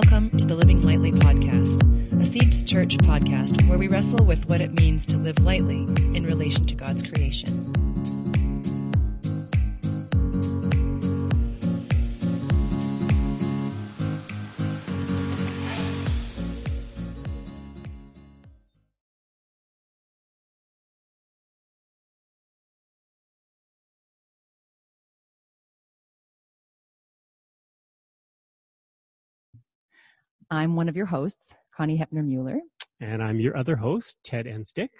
Welcome to the Living Lightly podcast, a Seeds Church podcast where we wrestle with what it means to live lightly in relation to God's creation. I'm one of your hosts, Connie Heppner Mueller. And I'm your other host, Ted Enns-Dyck.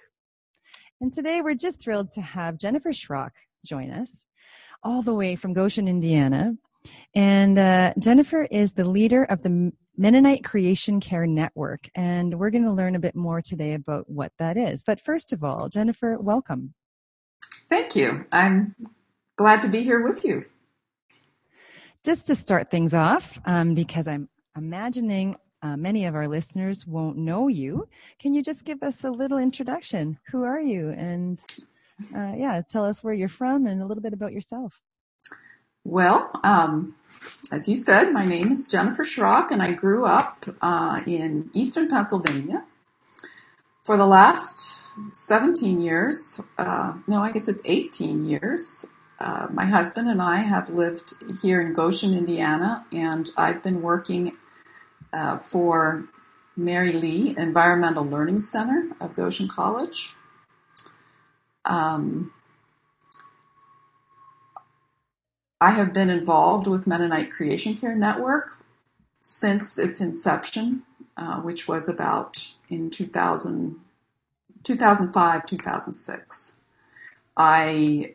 And today we're just thrilled to have Jennifer Schrock join us, all the way from Goshen, Indiana. And uh, Jennifer is the leader of the Mennonite Creation Care Network. And we're going to learn a bit more today about what that is. But first of all, Jennifer, welcome. Thank you. I'm glad to be here with you. Just to start things off, um, because I'm imagining uh, many of our listeners won't know you. Can you just give us a little introduction? Who are you? And uh, yeah, tell us where you're from and a little bit about yourself. Well, um, as you said, my name is Jennifer Schrock, and I grew up uh, in eastern Pennsylvania. For the last 17 years, uh, no, I guess it's 18 years, uh, my husband and I have lived here in Goshen, Indiana, and I've been working uh, for Merry Lea Environmental Learning Center of Goshen College. Um, I have been involved with Mennonite Creation Care Network since its inception, uh, which was about in 2000, 2005, 2006. I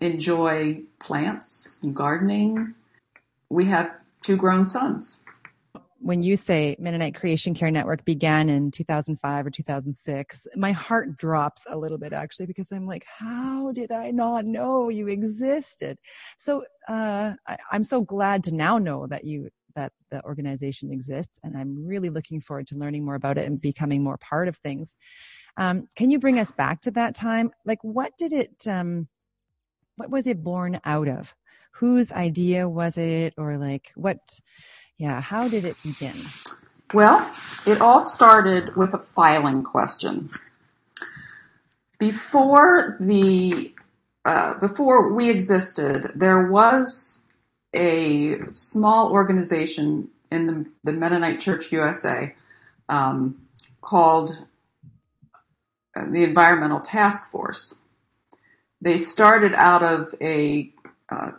enjoy plants and gardening. We have two grown sons when you say Mennonite Creation Care Network began in 2005 or 2006, my heart drops a little bit actually because I'm like, how did I not know you existed? So uh, I, I'm so glad to now know that you that the organization exists, and I'm really looking forward to learning more about it and becoming more part of things. Um, can you bring us back to that time? Like, what did it? Um, what was it born out of? Whose idea was it, or like what? Yeah, how did it begin? Well, it all started with a filing question. Before the uh, before we existed, there was a small organization in the, the Mennonite Church USA um, called uh, the Environmental Task Force. They started out of a uh,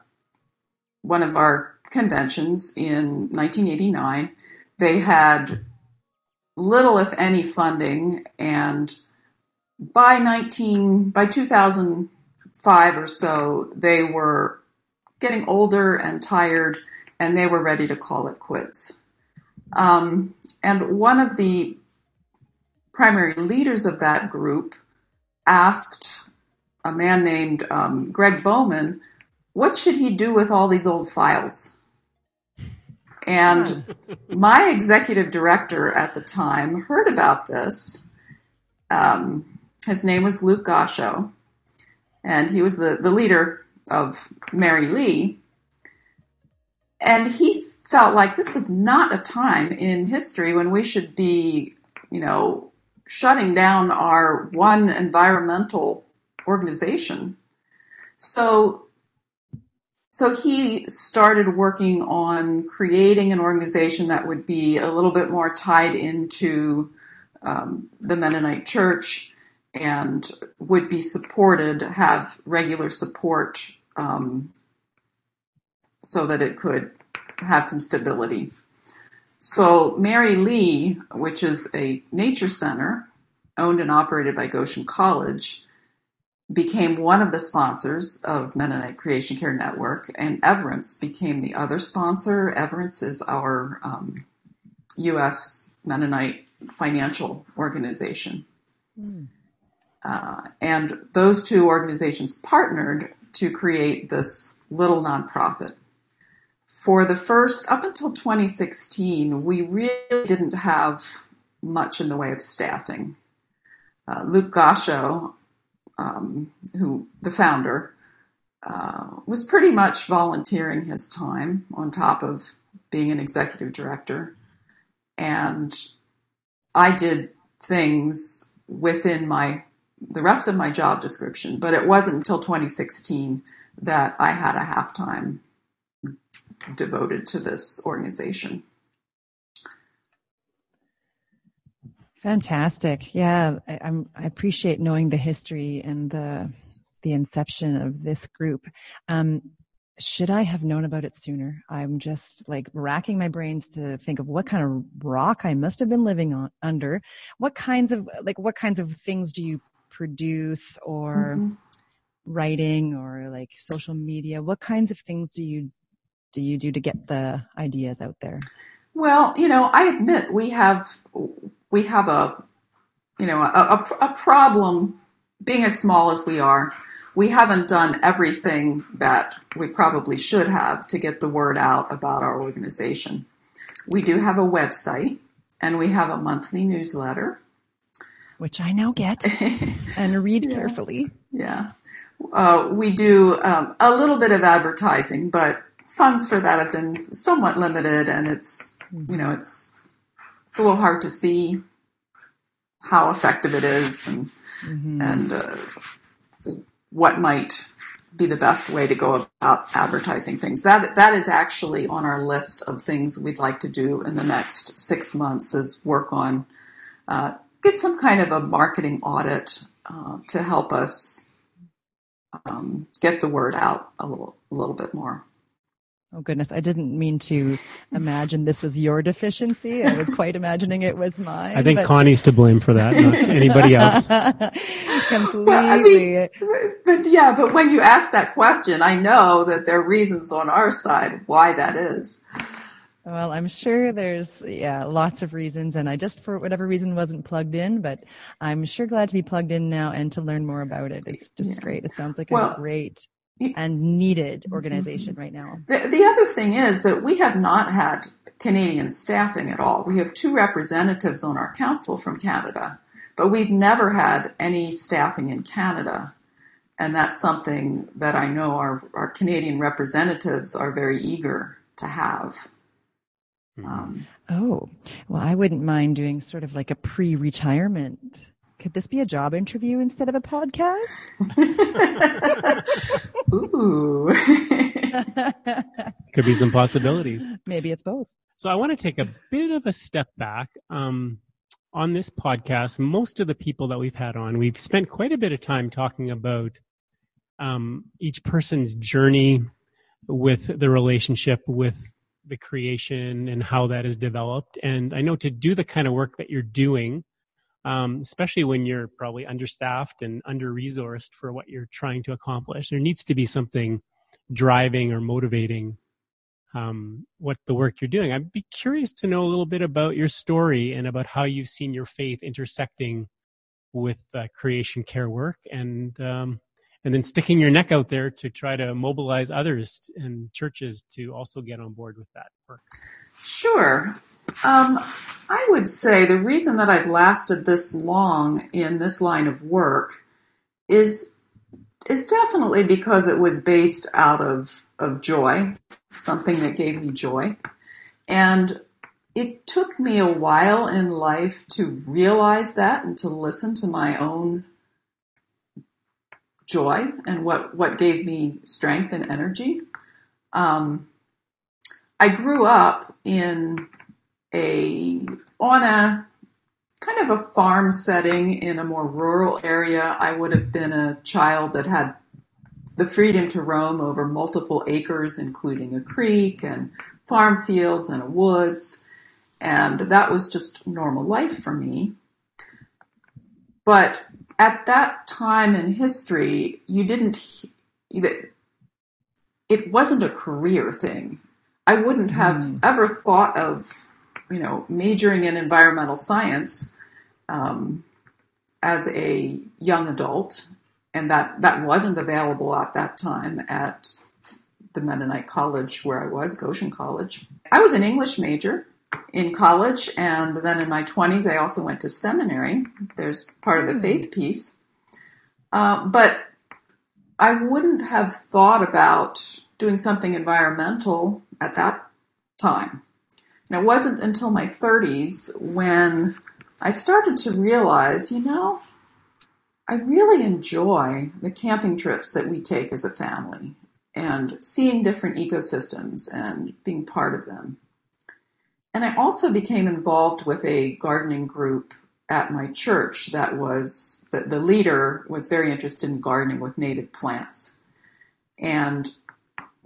one of our conventions in 1989. They had little, if any, funding, and by 19 by 2005 or so, they were getting older and tired, and they were ready to call it quits. Um, and one of the primary leaders of that group asked a man named um, Greg Bowman, what should he do with all these old files? And my executive director at the time heard about this. Um, his name was Luke Gascho, and he was the, the leader of Merry Lea. And he felt like this was not a time in history when we should be, you know, shutting down our one environmental organization. So so he started working on creating an organization that would be a little bit more tied into um, the Mennonite Church and would be supported, have regular support um, so that it could have some stability. So, Merry Lea, which is a nature center owned and operated by Goshen College, became one of the sponsors of Mennonite Creation Care Network, and Everence became the other sponsor. Everence is our um, U.S. Mennonite financial organization. Mm. Uh, and those two organizations partnered to create this little nonprofit. For the first, up until 2016, we really didn't have much in the way of staffing. Uh, Luke Gascho, um, who the founder, uh, was pretty much volunteering his time on top of being an executive director. and I did things within my the rest of my job description, but it wasn't until 2016 that I had a half time devoted to this organization. Fantastic. Yeah, I, am I appreciate knowing the history and the the inception of this group. Um, should I have known about it sooner? I'm just like racking my brains to think of what kind of rock I must have been living on under. What kinds of like what kinds of things do you produce or mm-hmm. writing or like social media? What kinds of things do you do you do to get the ideas out there? Well, you know, I admit we have we have a you know a, a, a problem being as small as we are we haven't done everything that we probably should have to get the word out about our organization. We do have a website and we have a monthly newsletter. Which I now get and read yeah. carefully. Yeah. Uh, we do um, a little bit of advertising, but funds for that have been somewhat limited and it's, you know, it's, it's a little hard to see how effective it is and, mm-hmm. and, uh, what might be the best way to go about advertising things. That that is actually on our list of things we'd like to do in the next six months. Is work on uh, get some kind of a marketing audit uh, to help us um, get the word out a little a little bit more. Oh goodness, I didn't mean to imagine this was your deficiency. I was quite imagining it was mine. I think but... Connie's to blame for that, not anybody else. Completely. Well, I mean, but yeah, but when you ask that question, I know that there are reasons on our side why that is. Well, I'm sure there's yeah lots of reasons, and I just for whatever reason wasn't plugged in, but I'm sure glad to be plugged in now and to learn more about it. It's just yeah. great. It sounds like well, a great and needed organization right now. The, the other thing is that we have not had Canadian staffing at all. We have two representatives on our council from Canada, but we've never had any staffing in Canada. And that's something that I know our, our Canadian representatives are very eager to have. Hmm. Um, oh, well, I wouldn't mind doing sort of like a pre retirement could this be a job interview instead of a podcast? Ooh. Could be some possibilities. Maybe it's both. So I want to take a bit of a step back. Um, on this podcast, most of the people that we've had on, we've spent quite a bit of time talking about um, each person's journey with the relationship with the creation and how that is developed. And I know to do the kind of work that you're doing, um, especially when you're probably understaffed and under resourced for what you're trying to accomplish. There needs to be something driving or motivating um, what the work you're doing. I'd be curious to know a little bit about your story and about how you've seen your faith intersecting with uh, creation care work and um, and then sticking your neck out there to try to mobilize others and churches to also get on board with that work. Sure. Um, I would say the reason that I've lasted this long in this line of work is is definitely because it was based out of of joy, something that gave me joy, and it took me a while in life to realize that and to listen to my own joy and what what gave me strength and energy. Um, I grew up in a on a kind of a farm setting in a more rural area. I would have been a child that had the freedom to roam over multiple acres, including a creek and farm fields and woods. And that was just normal life for me. But at that time in history, you didn't, it wasn't a career thing. I wouldn't have mm. ever thought of you know, majoring in environmental science um, as a young adult, and that that wasn't available at that time at the Mennonite college where I was, Goshen College. I was an English major in college, and then in my 20s, I also went to seminary. There's part of the hmm. faith piece. Uh, but I wouldn't have thought about doing something environmental at that time. And it wasn't until my 30s when I started to realize, you know, I really enjoy the camping trips that we take as a family and seeing different ecosystems and being part of them. And I also became involved with a gardening group at my church that was the, the leader was very interested in gardening with native plants. And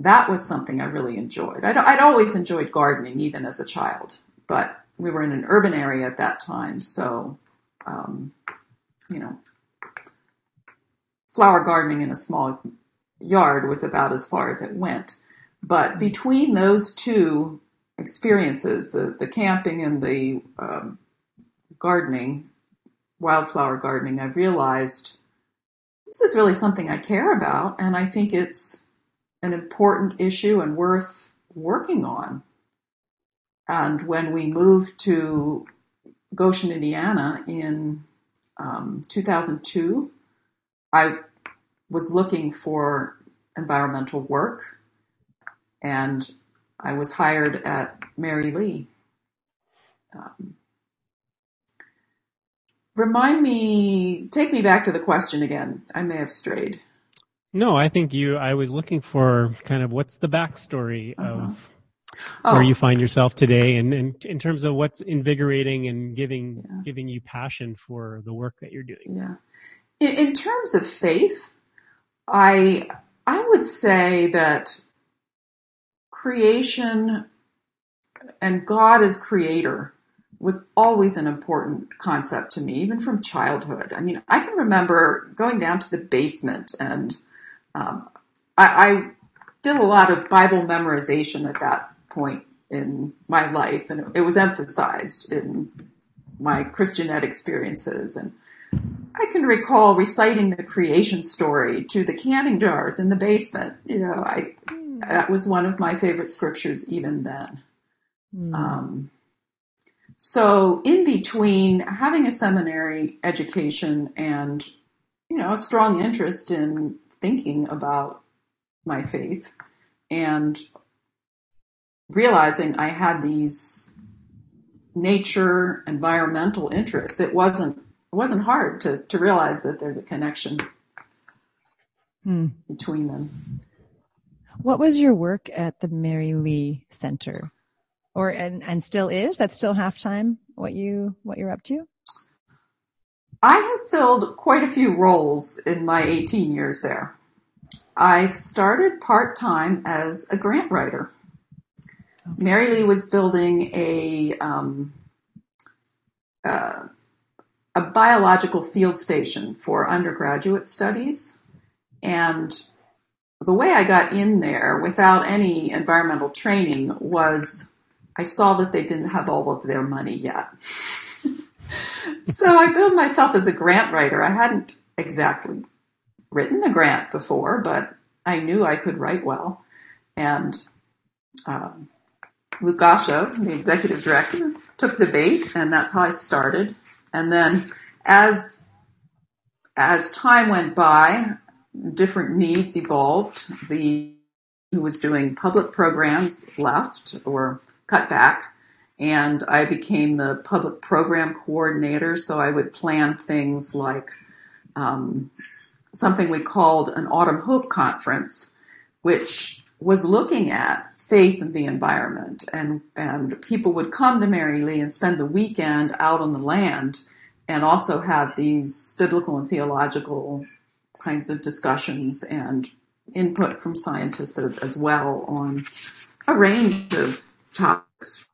that was something I really enjoyed. I'd, I'd always enjoyed gardening, even as a child, but we were in an urban area at that time, so um, you know, flower gardening in a small yard was about as far as it went. But between those two experiences, the, the camping and the um, gardening, wildflower gardening, I realized this is really something I care about, and I think it's an important issue and worth working on. And when we moved to Goshen, Indiana in um, 2002, I was looking for environmental work and I was hired at Merry Lea. Um, remind me, take me back to the question again. I may have strayed. No, I think you, I was looking for kind of what's the backstory uh-huh. of oh. where you find yourself today and, and in terms of what's invigorating and giving, yeah. giving you passion for the work that you're doing. Yeah. In, in terms of faith, I, I would say that creation and God as creator was always an important concept to me, even from childhood. I mean, I can remember going down to the basement and um, I, I, did a lot of Bible memorization at that point in my life, and it was emphasized in my Christian ed experiences. And I can recall reciting the creation story to the canning jars in the basement. You know, I that was one of my favorite scriptures even then. Mm. Um, so, in between having a seminary education and you know a strong interest in thinking about my faith and realizing I had these nature environmental interests, it wasn't it wasn't hard to, to realize that there's a connection hmm. between them. What was your work at the Merry Lea Center? Or and, and still is? That's still half time what you what you're up to? I have filled quite a few roles in my 18 years there. I started part time as a grant writer. Okay. Merry Lea was building a um, uh, a biological field station for undergraduate studies, and the way I got in there without any environmental training was I saw that they didn't have all of their money yet. so I billed myself as a grant writer. I hadn't exactly written a grant before, but I knew I could write well. And um, Luke Gascho, the executive director, took the bait, and that's how I started. And then as as time went by, different needs evolved. The who was doing public programs left or cut back, and I became the public program coordinator. So I would plan things like um, something we called an Autumn Hope Conference, which was looking at faith in the environment, and and people would come to Merry Lea and spend the weekend out on the land, and also have these biblical and theological kinds of discussions and input from scientists as well on a range of topics,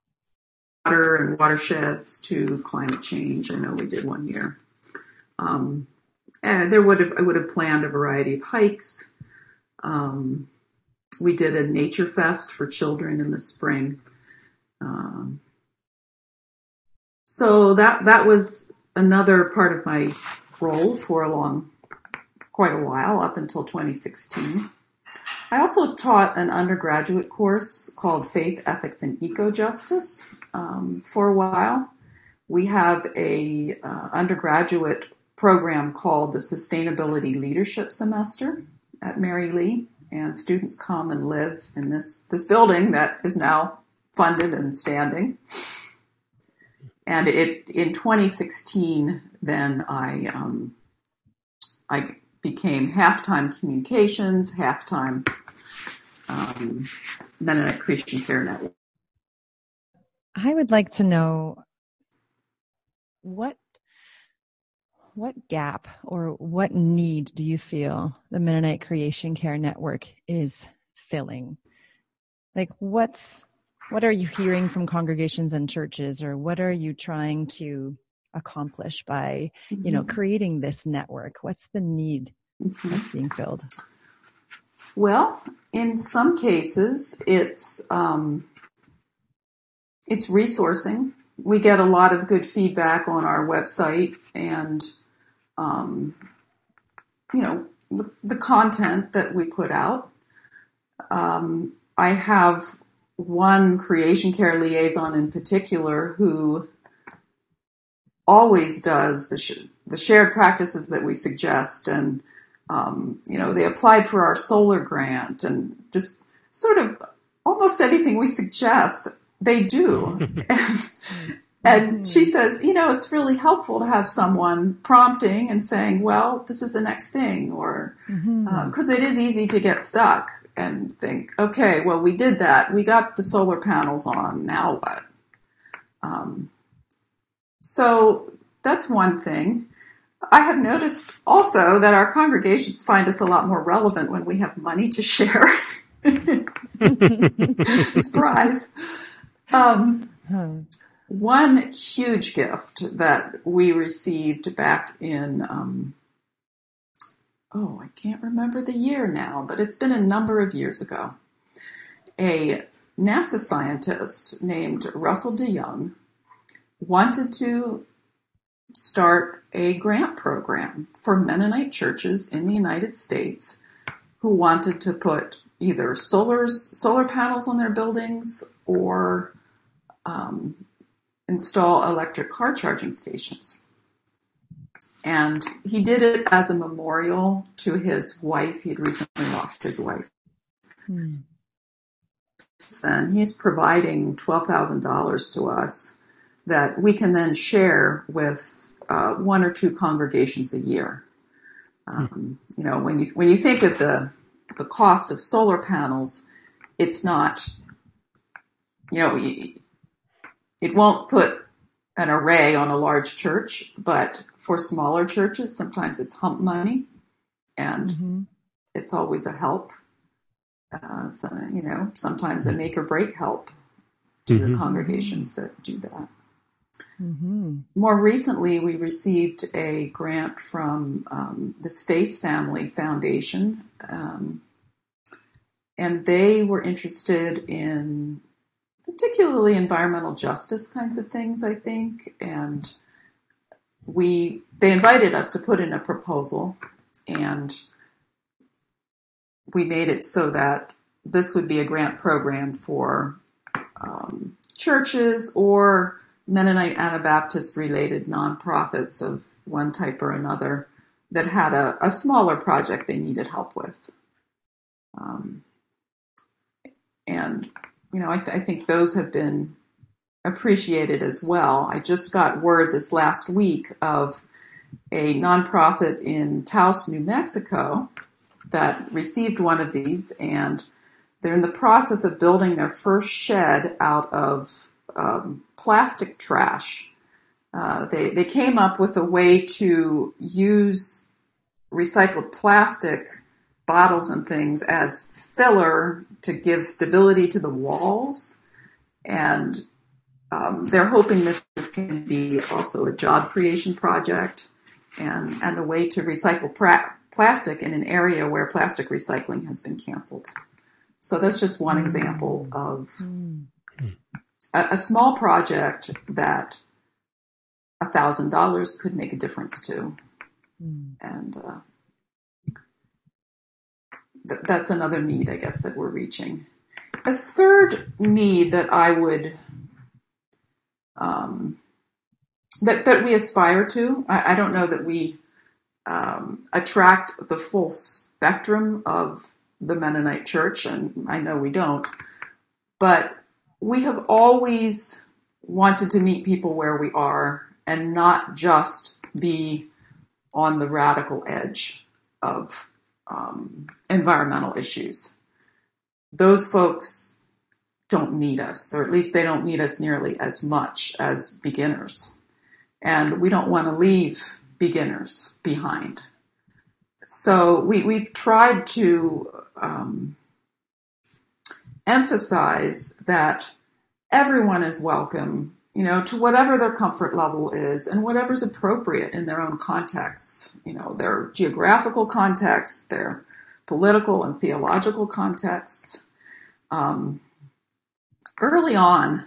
water and watersheds to climate change. I know we did one year. Um, and there would have I would have planned a variety of hikes. Um, we did a nature fest for children in the spring. Um, so that that was another part of my role for a long quite a while, up until 2016. I also taught an undergraduate course called Faith, Ethics, and Eco Justice um, for a while. We have a uh, undergraduate program called the Sustainability Leadership Semester at Merry Lea, and students come and live in this this building that is now funded and standing. And it in 2016, then I um, I became halftime communications, halftime um, Mennonite Creation Care Network. I would like to know what what gap or what need do you feel the Mennonite Creation Care Network is filling? Like what's what are you hearing from congregations and churches or what are you trying to accomplish by, mm-hmm. you know, mm-hmm. creating this network? What's the need mm-hmm. that's being filled? Well, in some cases, it's um, it's resourcing. We get a lot of good feedback on our website, and um, you know the, the, content that we put out. Um, I have one creation care liaison in particular who always does the sh- the shared practices that we suggest and um, you know, they applied for our solar grant and just sort of almost anything we suggest, they do. and, and she says, you know, it's really helpful to have someone prompting and saying, well, this is the next thing, or because mm-hmm. um, it is easy to get stuck and think, okay, well, we did that. We got the solar panels on. Now what? Um, so that's one thing. I have noticed also that our congregations find us a lot more relevant when we have money to share. Surprise. Um, one huge gift that we received back in, um, oh, I can't remember the year now, but it's been a number of years ago. A NASA scientist named Russell DeYoung wanted to start a grant program for Mennonite churches in the United States who wanted to put either solars, solar panels on their buildings or um, install electric car charging stations. And he did it as a memorial to his wife. He had recently lost his wife. Hmm. Then he's providing $12,000 to us that we can then share with uh, one or two congregations a year. Um, you know, when you when you think of the the cost of solar panels, it's not, you know, it won't put an array on a large church, but for smaller churches, sometimes it's hump money, and mm-hmm. it's always a help. Uh, so, you know, sometimes a make or break help to mm-hmm. the congregations that do that. Mm-hmm. More recently, we received a grant from um, the Stace Family Foundation, um, and they were interested in particularly environmental justice kinds of things, I think. And we they invited us to put in a proposal, and we made it so that this would be a grant program for um, churches or Mennonite Anabaptist related nonprofits of one type or another that had a, a smaller project they needed help with. Um, and, you know, I, th- I think those have been appreciated as well. I just got word this last week of a nonprofit in Taos, New Mexico that received one of these, and they're in the process of building their first shed out of um, plastic trash. Uh, they, they came up with a way to use recycled plastic bottles and things as filler to give stability to the walls. And um, they're hoping that this can be also a job creation project and, and a way to recycle pra- plastic in an area where plastic recycling has been canceled. So that's just one example of mm a, a small project that a thousand dollars could make a difference to, mm. and uh, th- that's another need, I guess, that we're reaching. A third need that I would um, that that we aspire to. I, I don't know that we um, attract the full spectrum of the Mennonite Church, and I know we don't. But we have always wanted to meet people where we are and not just be on the radical edge of um, environmental issues. Those folks don't need us, or at least they don't need us nearly as much as beginners. And we don't want to leave beginners behind. So we, we've tried to um, emphasize that everyone is welcome, you know, to whatever their comfort level is and whatever's appropriate in their own contexts, you know, their geographical contexts, their political and theological contexts. Um, early on,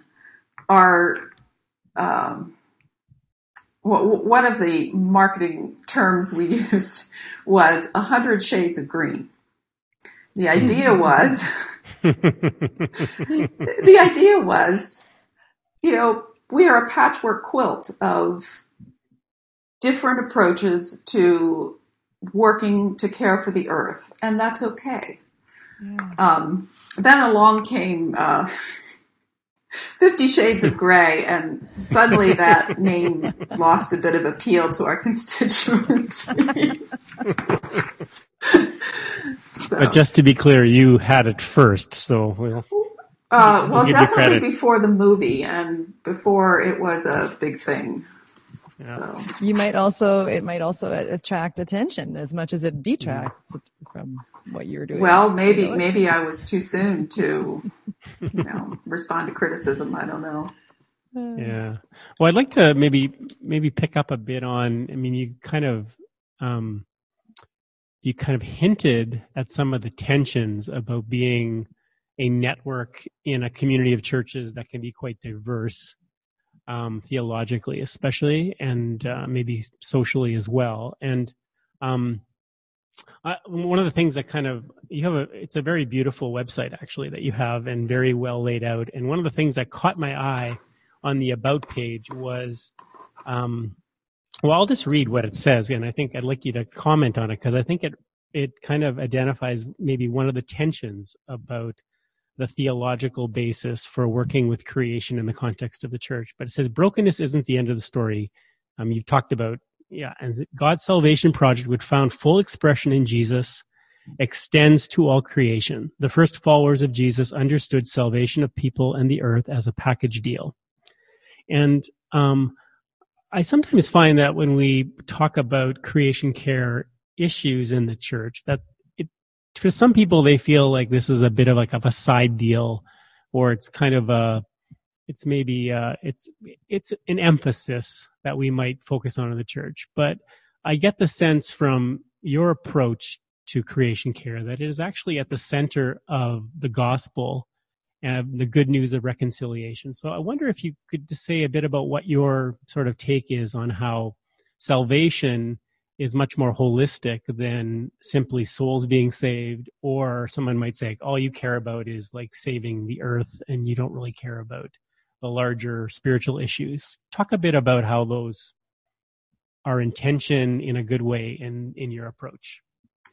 our um, one of the marketing terms we used was a hundred shades of green. The idea was, the idea was, you know, we are a patchwork quilt of different approaches to working to care for the earth, and that's okay. Yeah. Um, then along came uh, Fifty Shades of Grey, and suddenly that name lost a bit of appeal to our constituents. so. But just to be clear, you had it first, so we'll. Uh, well, we'll definitely before the movie and before it was a big thing. Yeah. So. You might also it might also attract attention as much as it detracts from what you're doing. Well, maybe maybe I was too soon to you know respond to criticism. I don't know. Yeah. Well, I'd like to maybe maybe pick up a bit on. I mean, you kind of um, you kind of hinted at some of the tensions about being a network in a community of churches that can be quite diverse um, theologically, especially, and uh, maybe socially as well. And um, I, one of the things that kind of you have a it's a very beautiful website actually that you have and very well laid out. And one of the things that caught my eye on the about page was, um, well, I'll just read what it says, and I think I'd like you to comment on it because I think it it kind of identifies maybe one of the tensions about the theological basis for working with creation in the context of the church. But it says brokenness isn't the end of the story. Um, you've talked about, yeah, and God's salvation project, which found full expression in Jesus, extends to all creation. The first followers of Jesus understood salvation of people and the earth as a package deal. And um, I sometimes find that when we talk about creation care issues in the church, that for some people they feel like this is a bit of like of a side deal or it's kind of a it's maybe uh, it's it's an emphasis that we might focus on in the church. But i get the sense from your approach to creation care that it is actually at the center of the gospel and the good news of reconciliation. So i wonder if you could just say a bit about what your sort of take is on how salvation is much more holistic than simply souls being saved or someone might say all you care about is like saving the earth and you don't really care about the larger spiritual issues. Talk a bit about how those are intention in a good way in in your approach.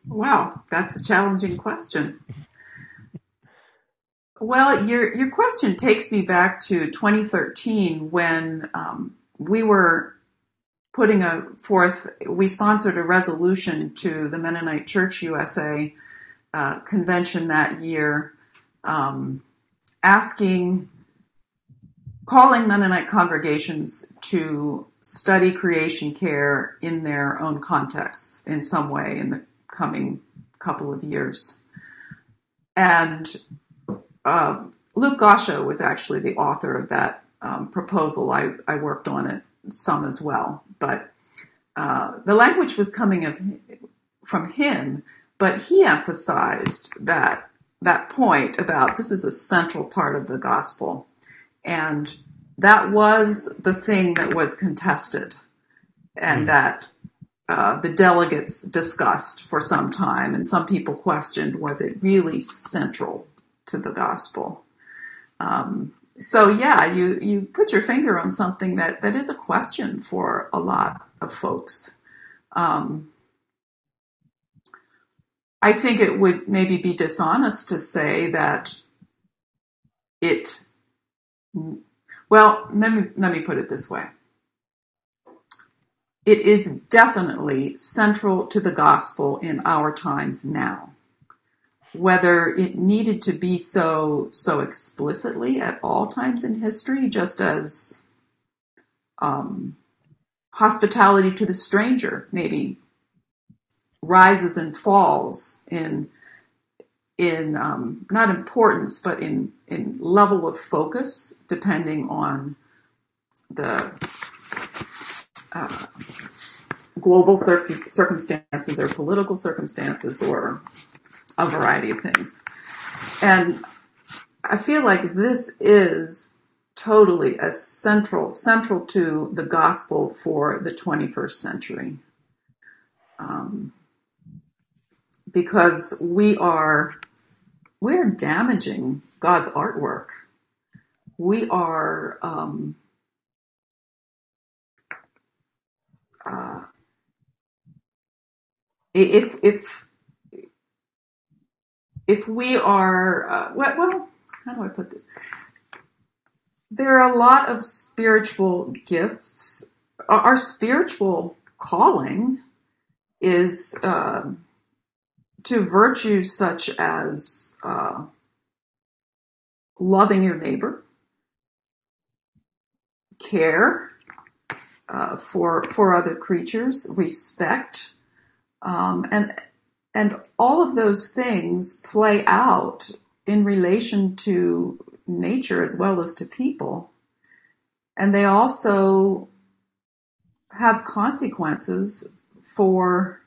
Wow that's a challenging question. Well your your question takes me back to 2013 when um, we were putting a forth, we sponsored a resolution to the Mennonite Church USA uh, convention that year, um, asking, calling Mennonite congregations to study creation care in their own contexts in some way in the coming couple of years. And uh, Luke Gascho was actually the author of that um, proposal. I, I worked on it some as well, but uh, the language was coming of, from him, but he emphasized that that point about this is a central part of the gospel, and that was the thing that was contested, and mm. that uh, the delegates discussed for some time, and some people questioned was it really central to the gospel. Um, so yeah, you you put your finger on something that that is a question for a lot of folks. Um, I think it would maybe be dishonest to say that it Well, let me let me put it this way. It is definitely central to the gospel in our times now. Whether it needed to be so so explicitly at all times in history, just as um, hospitality to the stranger maybe rises and falls in in um, not importance but in in level of focus depending on the uh, global cir- circumstances or political circumstances or a variety of things and i feel like this is totally as central central to the gospel for the 21st century um, because we are we're damaging God's artwork. We are um, uh, if if if we are uh, well, how do I put this? There are a lot of spiritual gifts. Our spiritual calling is uh, to virtues such as uh, loving your neighbor, care uh, for for other creatures, respect, um, and and all of those things play out in relation to nature as well as to people, and they also have consequences for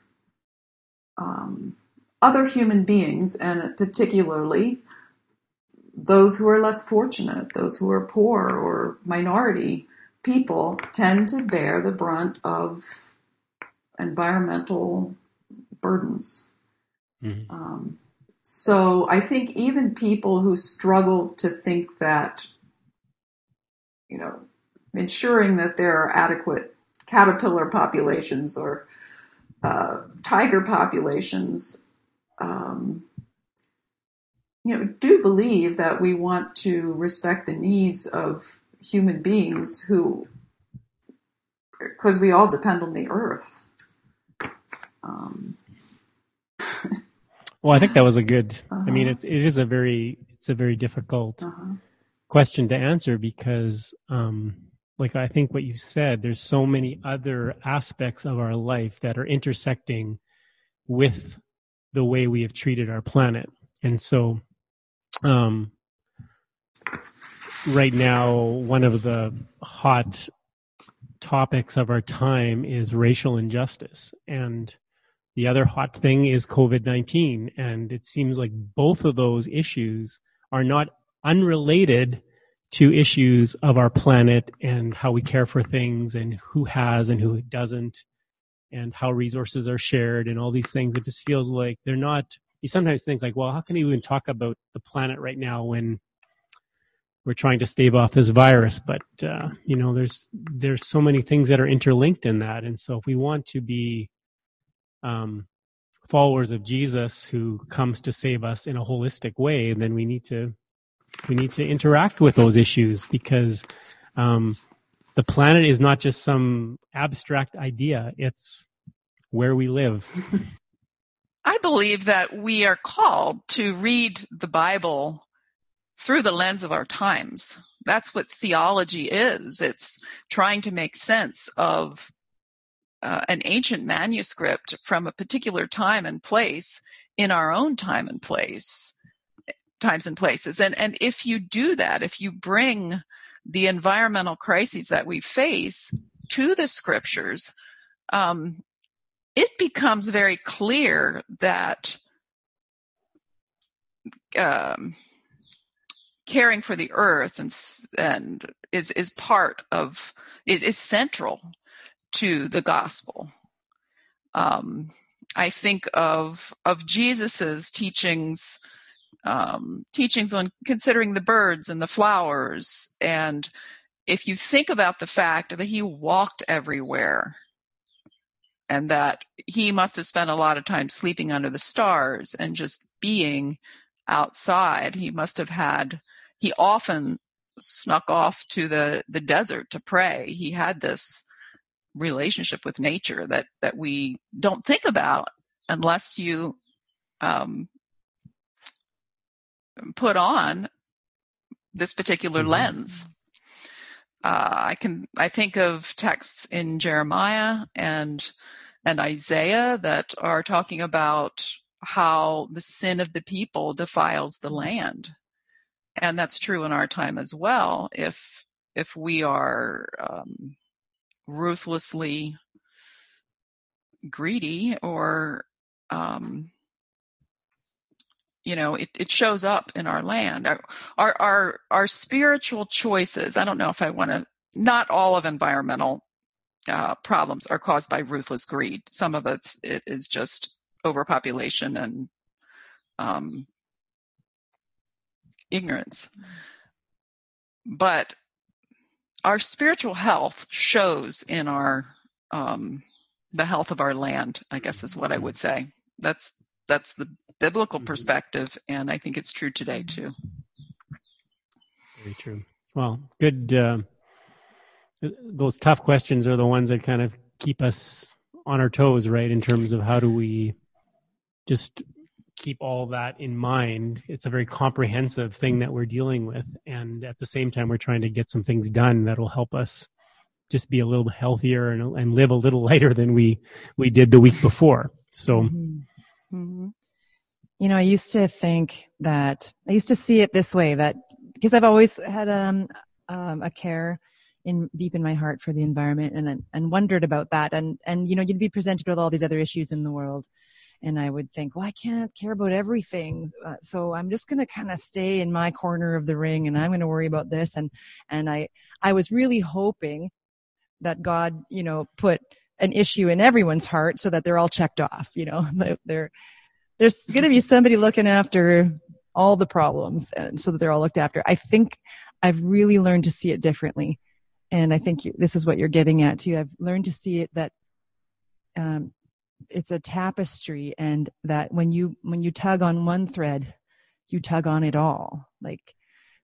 um, other human beings, and particularly those who are less fortunate, those who are poor or minority people, tend to bear the brunt of environmental burdens. Mm-hmm. Um, so I think even people who struggle to think that, you know, ensuring that there are adequate caterpillar populations or uh, tiger populations, um, you know, do believe that we want to respect the needs of human beings who, because we all depend on the earth. Um, well, I think that was a good. Uh-huh. I mean, uh-huh. it, it is a very it's a very difficult uh-huh. question to answer because um, like I think what you said, there's so many other aspects of our life that are intersecting with the way we have treated our planet. And so, um, right now, one of the hot topics of our time is racial injustice. And the other hot thing is COVID 19. And it seems like both of those issues are not unrelated to issues of our planet and how we care for things and who has and who doesn't and how resources are shared and all these things. It just feels like they're not, you sometimes think like, well, how can you even talk about the planet right now when we're trying to stave off this virus? But, uh, you know, there's, there's so many things that are interlinked in that. And so if we want to be, um, followers of Jesus who comes to save us in a holistic way, then we need to we need to interact with those issues because um, the planet is not just some abstract idea; it's where we live. I believe that we are called to read the Bible through the lens of our times. That's what theology is. It's trying to make sense of uh, an ancient manuscript from a particular time and place in our own time and place times and places. And, and if you do that, if you bring the environmental crises that we face to the scriptures, um, it becomes very clear that um, caring for the earth and, and is, is part of, is, is central to the gospel. Um, I think of, of Jesus's teachings um, teachings on considering the birds and the flowers. And if you think about the fact that he walked everywhere and that he must have spent a lot of time sleeping under the stars and just being outside, he must have had, he often snuck off to the, the desert to pray. He had this relationship with nature that, that we don't think about unless you um, put on this particular mm-hmm. lens. Uh, I can I think of texts in Jeremiah and and Isaiah that are talking about how the sin of the people defiles the land, and that's true in our time as well. If if we are um, ruthlessly greedy or um, you know it, it shows up in our land. Our, our our our spiritual choices i don't know if i want to not all of environmental uh, problems are caused by ruthless greed. Some of it's it is just overpopulation and um, ignorance. But our spiritual health shows in our um, the health of our land i guess is what i would say that's that's the biblical mm-hmm. perspective, and I think it's true today too. Very true. Well, good. Uh, those tough questions are the ones that kind of keep us on our toes, right? In terms of how do we just keep all that in mind. It's a very comprehensive thing that we're dealing with, and at the same time, we're trying to get some things done that will help us just be a little healthier and, and live a little lighter than we we did the week before. So. Mm-hmm. Mm-hmm you know, I used to think that I used to see it this way that because I've always had um, um, a care in deep in my heart for the environment and and wondered about that and and you know you'd be presented with all these other issues in the world and I would think, well, I can't care about everything, uh, so I'm just going to kind of stay in my corner of the ring, and I'm going to worry about this. And and I I was really hoping that God, you know, put an issue in everyone's heart so that they're all checked off. You know, they're there's going to be somebody looking after all the problems and so that they're all looked after. I think I've really learned to see it differently. And I think you, this is what you're getting at too. I've learned to see it that um, it's a tapestry and that when you when you tug on one thread, you tug on it all. Like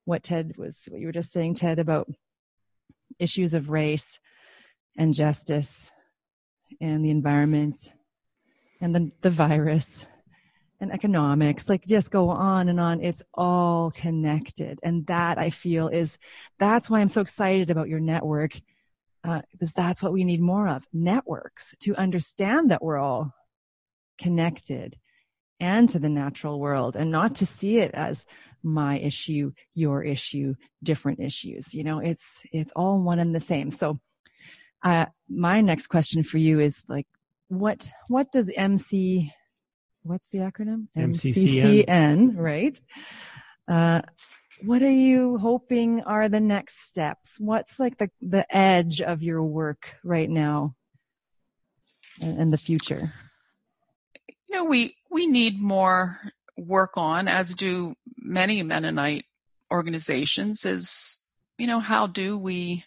what Ted was what you were just saying, Ted, about issues of race and justice and the environment and the, the virus and economics like just go on and on. It's all connected. And that i feel is that's why i'm so excited about your network uh, because that's what we need more of networks to understand that we're all connected and to the natural world and not to see it as my issue your issue different issues you know it's it's all one and the same so uh, my next question for you is like what what does mc what's the acronym? MCCN, MCCN right? Uh, what are you hoping are the next steps? What's like the, the edge of your work right now and, and the future? You know, we, we need more work on, as do many Mennonite organizations, is, you know, how do we,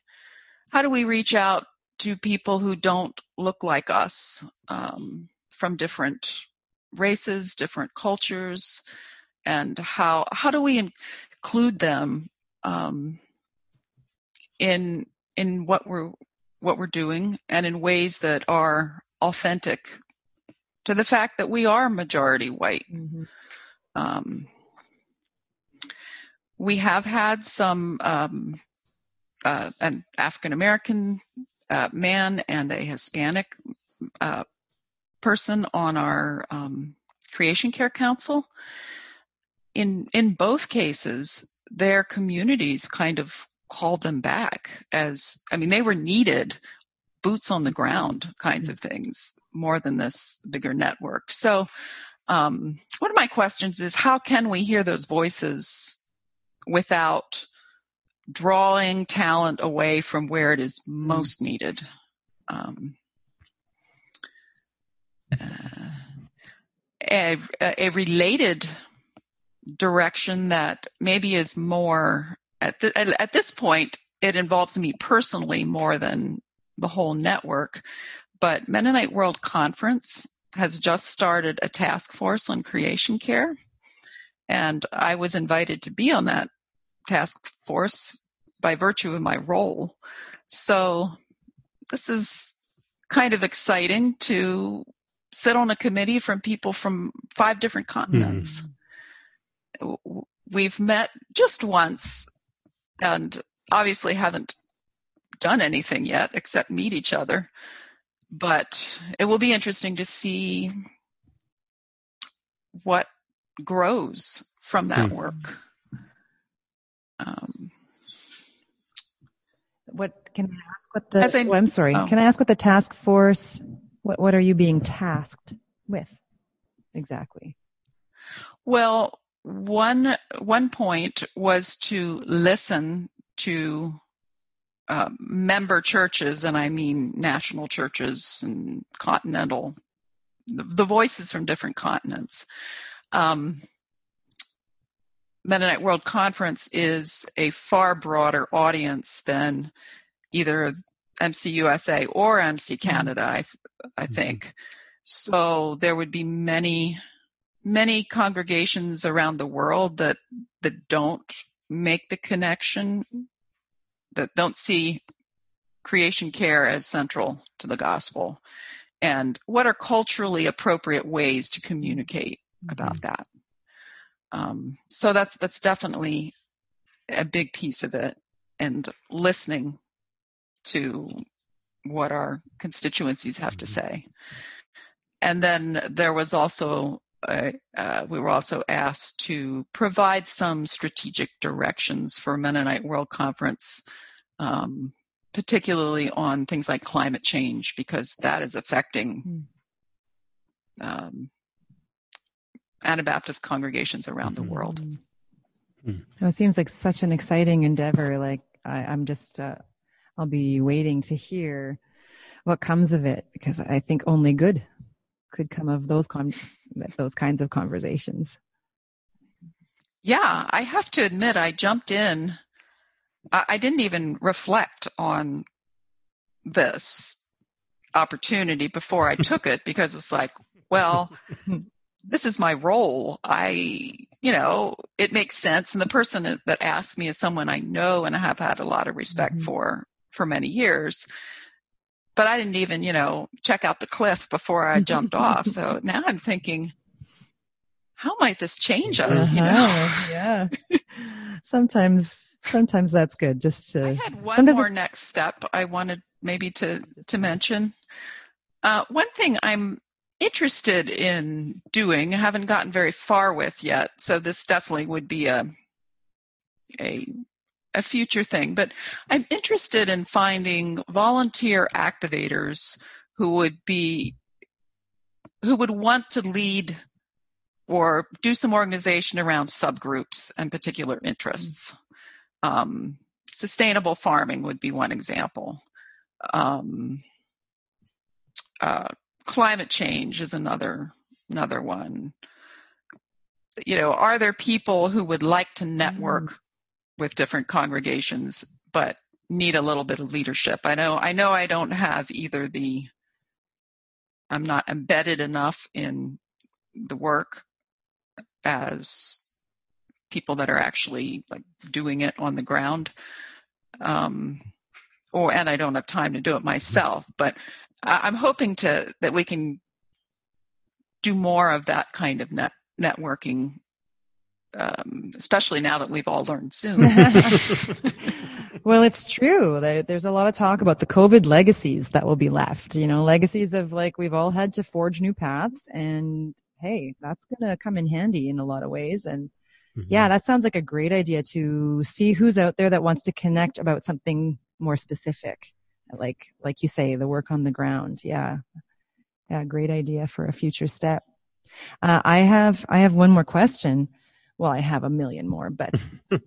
how do we reach out to people who don't look like us um, from different races, different cultures, and how how do we include them um, in in what we're what we're doing and in ways that are authentic to the fact that we are majority white. Mm-hmm. Um, we have had some um, uh, an African American uh, man and a Hispanic uh, person on our um, creation care council. In in both cases, their communities kind of called them back as I mean they were needed boots on the ground kinds of things more than this bigger network. So um, one of my questions is how can we hear those voices without drawing talent away from where it is most needed? Um, a, a related direction that maybe is more at, the, at, at this point it involves me personally more than the whole network but mennonite world conference has just started a task force on creation care and i was invited to be on that task force by virtue of my role. So this is kind of exciting to sit on a committee from people from five different continents. Mm-hmm. We've met just once and obviously haven't done anything yet except meet each other. But it will be interesting to see what grows from that mm. work. Um, what can I ask? What the? I, oh, I'm sorry. Oh. Can I ask what the task force? What What are you being tasked with exactly? Well, one one point was to listen to uh, member churches, and I mean national churches and continental, the, the voices from different continents. Um, Mennonite World Conference is a far broader audience than either MCUSA or MC mm-hmm. Canada, I, I mm-hmm. think. So there would be many, many congregations around the world that that don't make the connection, that don't see creation care as central to the gospel, and what are culturally appropriate ways to communicate mm-hmm. about that. Um, so that's that's definitely a big piece of it, and listening to what our constituencies have to mm-hmm. say. And then there was also uh, uh, we were also asked to provide some strategic directions for Mennonite World Conference, um, particularly on things like climate change, because that is affecting hmm. um, Anabaptist congregations around the world. Mm-hmm. it seems like such an exciting endeavor. Like I, am just, uh, I'll be waiting to hear what comes of it because I think only good could come of those con- those kinds of conversations. Yeah, I have to admit, I jumped in. I, didn't even reflect on this opportunity before I took it because it was like, well, this is my role. I, you know, it makes sense. And the person that asked me is someone I know and I have had a lot of respect mm-hmm. for for many years. But I didn't even, you know, check out the cliff before I jumped off. So now I'm thinking, how might this change us? Uh-huh. You know? yeah. sometimes, sometimes that's good. Just to. I had one more next step I wanted maybe to to mention. Uh, one thing I'm interested in doing, I haven't gotten very far with yet, so this definitely would be a a a future thing, but I'm interested in finding volunteer activators who would be who would want to lead or do some organization around subgroups and particular interests. Um, sustainable farming would be one example. Um, uh, climate change is another another one. You know, are there people who would like to network mm with different congregations, but need a little bit of leadership. I know I know I don't have either the I'm not embedded enough in the work as people that are actually like doing it on the ground. Um, or and I don't have time to do it myself, but I'm hoping to that we can do more of that kind of net networking um, especially now that we've all learned Zoom. well, it's true. There, there's a lot of talk about the COVID legacies that will be left. You know, legacies of like we've all had to forge new paths, and hey, that's going to come in handy in a lot of ways. And mm-hmm. yeah, that sounds like a great idea to see who's out there that wants to connect about something more specific, like like you say, the work on the ground. Yeah, yeah, great idea for a future step. Uh, I have I have one more question. Well, I have a million more, but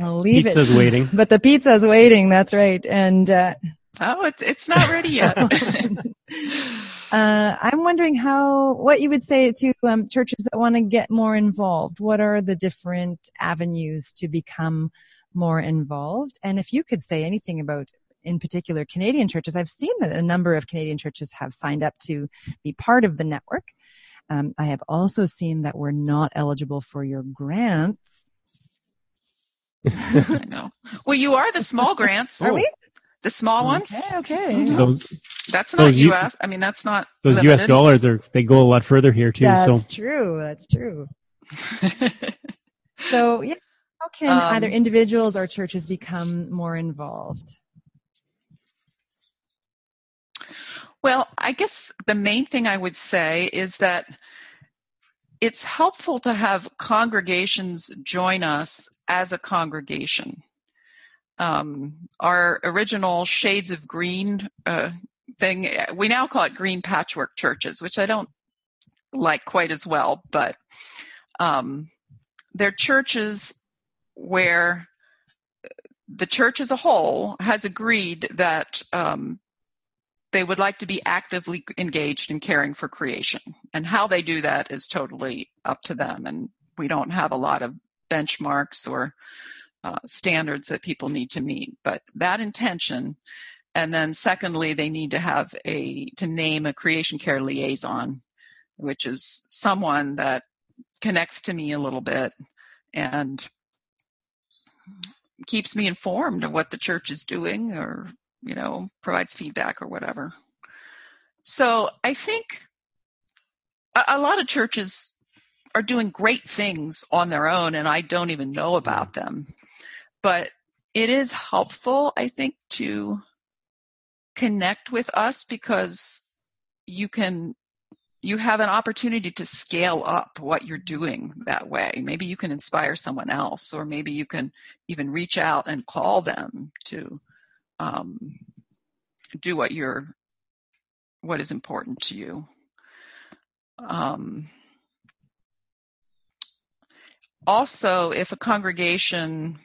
I'll leave Pizza's it. waiting. But the pizza's waiting. That's right. And uh, oh, it's it's not ready yet. uh, I'm wondering how what you would say to um, churches that want to get more involved. What are the different avenues to become more involved? And if you could say anything about in particular Canadian churches, I've seen that a number of Canadian churches have signed up to be part of the network. Um, I have also seen that we're not eligible for your grants I know. Well, you are the small grants. Are we? The small ones. Okay, okay. Those That's not Those U.S. I mean, that's not those U.S. dollars are they go a lot further here too. That's so true. That's true. So, yeah, how can Um, either individuals or churches become more involved? Well, I guess the main thing I would say is that it's helpful to have congregations join us as a congregation. Um, our original Shades of Green uh, thing, we now call it Green Patchwork Churches, which I don't like quite as well, but um, they're churches where the church as a whole has agreed that um, they would like to be actively engaged in caring for creation. And how they do that is totally up to them. And we don't have a lot of benchmarks or uh, standards that people need to meet. But that intention, and then secondly, they need to have a to name a creation care liaison, which is someone that connects to me a little bit and keeps me informed of what the church is doing or you know provides feedback or whatever. So i think a, a lot of churches are doing great things on their own and i don't even know mm-hmm. about them. But it is helpful i think to connect with us because you can you have an opportunity to scale up what you're doing that way. Maybe you can inspire someone else, or maybe you can even reach out and call them to um, do what you're what is important to you. Um, also, if a congregation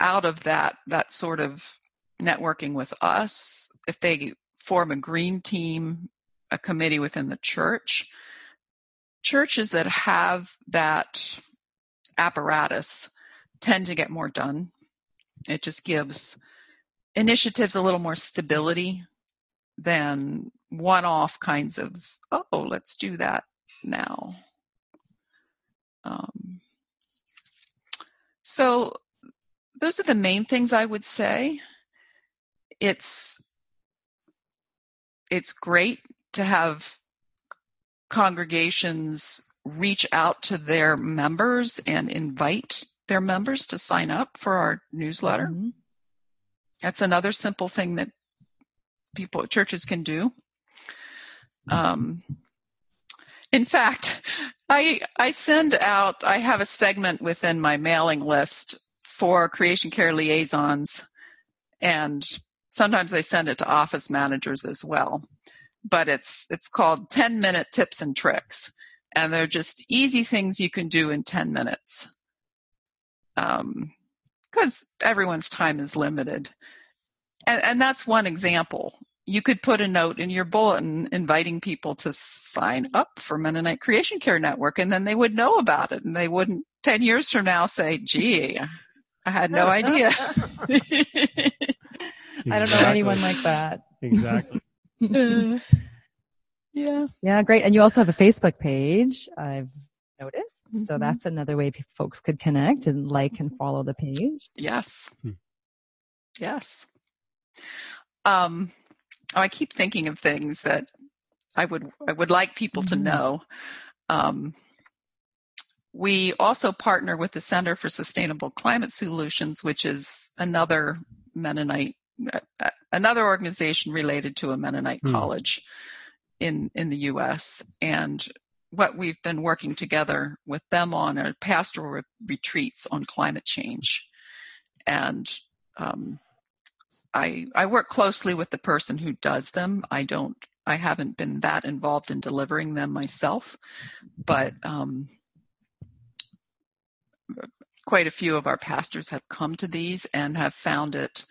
out of that that sort of networking with us, if they form a green team a committee within the church. Churches that have that apparatus tend to get more done. It just gives initiatives a little more stability than one off kinds of, oh, let's do that now. Um, so, those are the main things I would say. It's it's great to have congregations reach out to their members and invite their members to sign up for our newsletter. Mhm. That's another simple thing that people churches can do. Um, in fact, I I send out I have a segment within my mailing list for creation care liaisons and sometimes I send it to office managers as well. But it's it's called 10 minute tips and tricks and they're just easy things you can do in 10 minutes. Um because everyone's time is limited and, and that's one example you could put a note in your bulletin inviting people to sign up for mennonite creation care network and then they would know about it and they wouldn't 10 years from now say gee i had no idea I don't know anyone like that. Exactly. yeah Yeah, great. And you also have a Facebook page, I've noticed. So Mhm. that's another way folks could connect and like and follow the page. Yes. Hmm. Yes. Um, oh, I keep thinking of things that I would I would like people to Mhm. know. Um, we also partner with the Center for Sustainable Climate Solutions, which is another Mennonite, uh, uh, another organization related to a Mennonite Hmm. college in in the U.S. And what we've been working together with them on are pastoral re- retreats on climate change, and um, I I work closely with the person who does them. I don't. I haven't been that involved in delivering them myself, but um, quite a few of our pastors have come to these and have found it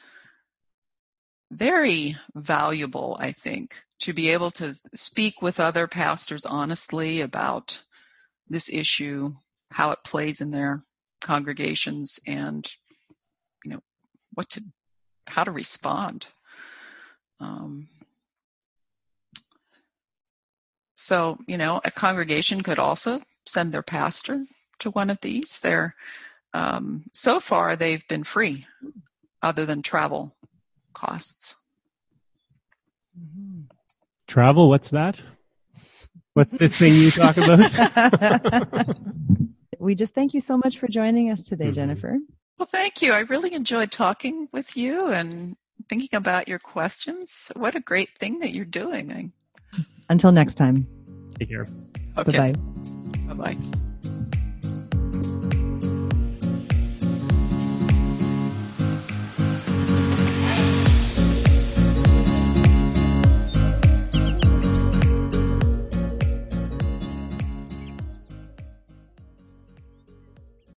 very valuable, I think, to be able to speak with other pastors honestly about this issue, how it plays in their congregations, and you know what to, how to respond. Um, so, you know, a congregation could also send their pastor to one of these. They're um, so far they've been free, other than travel costs. Travel, what's that? What's this thing you talk about? we just thank you so much for joining us today, Mhm. Jennifer. Well, thank you. I really enjoyed talking with you and thinking about your questions. What a great thing that you're doing. Until next time. Take care. Okay. Bye bye. Bye bye.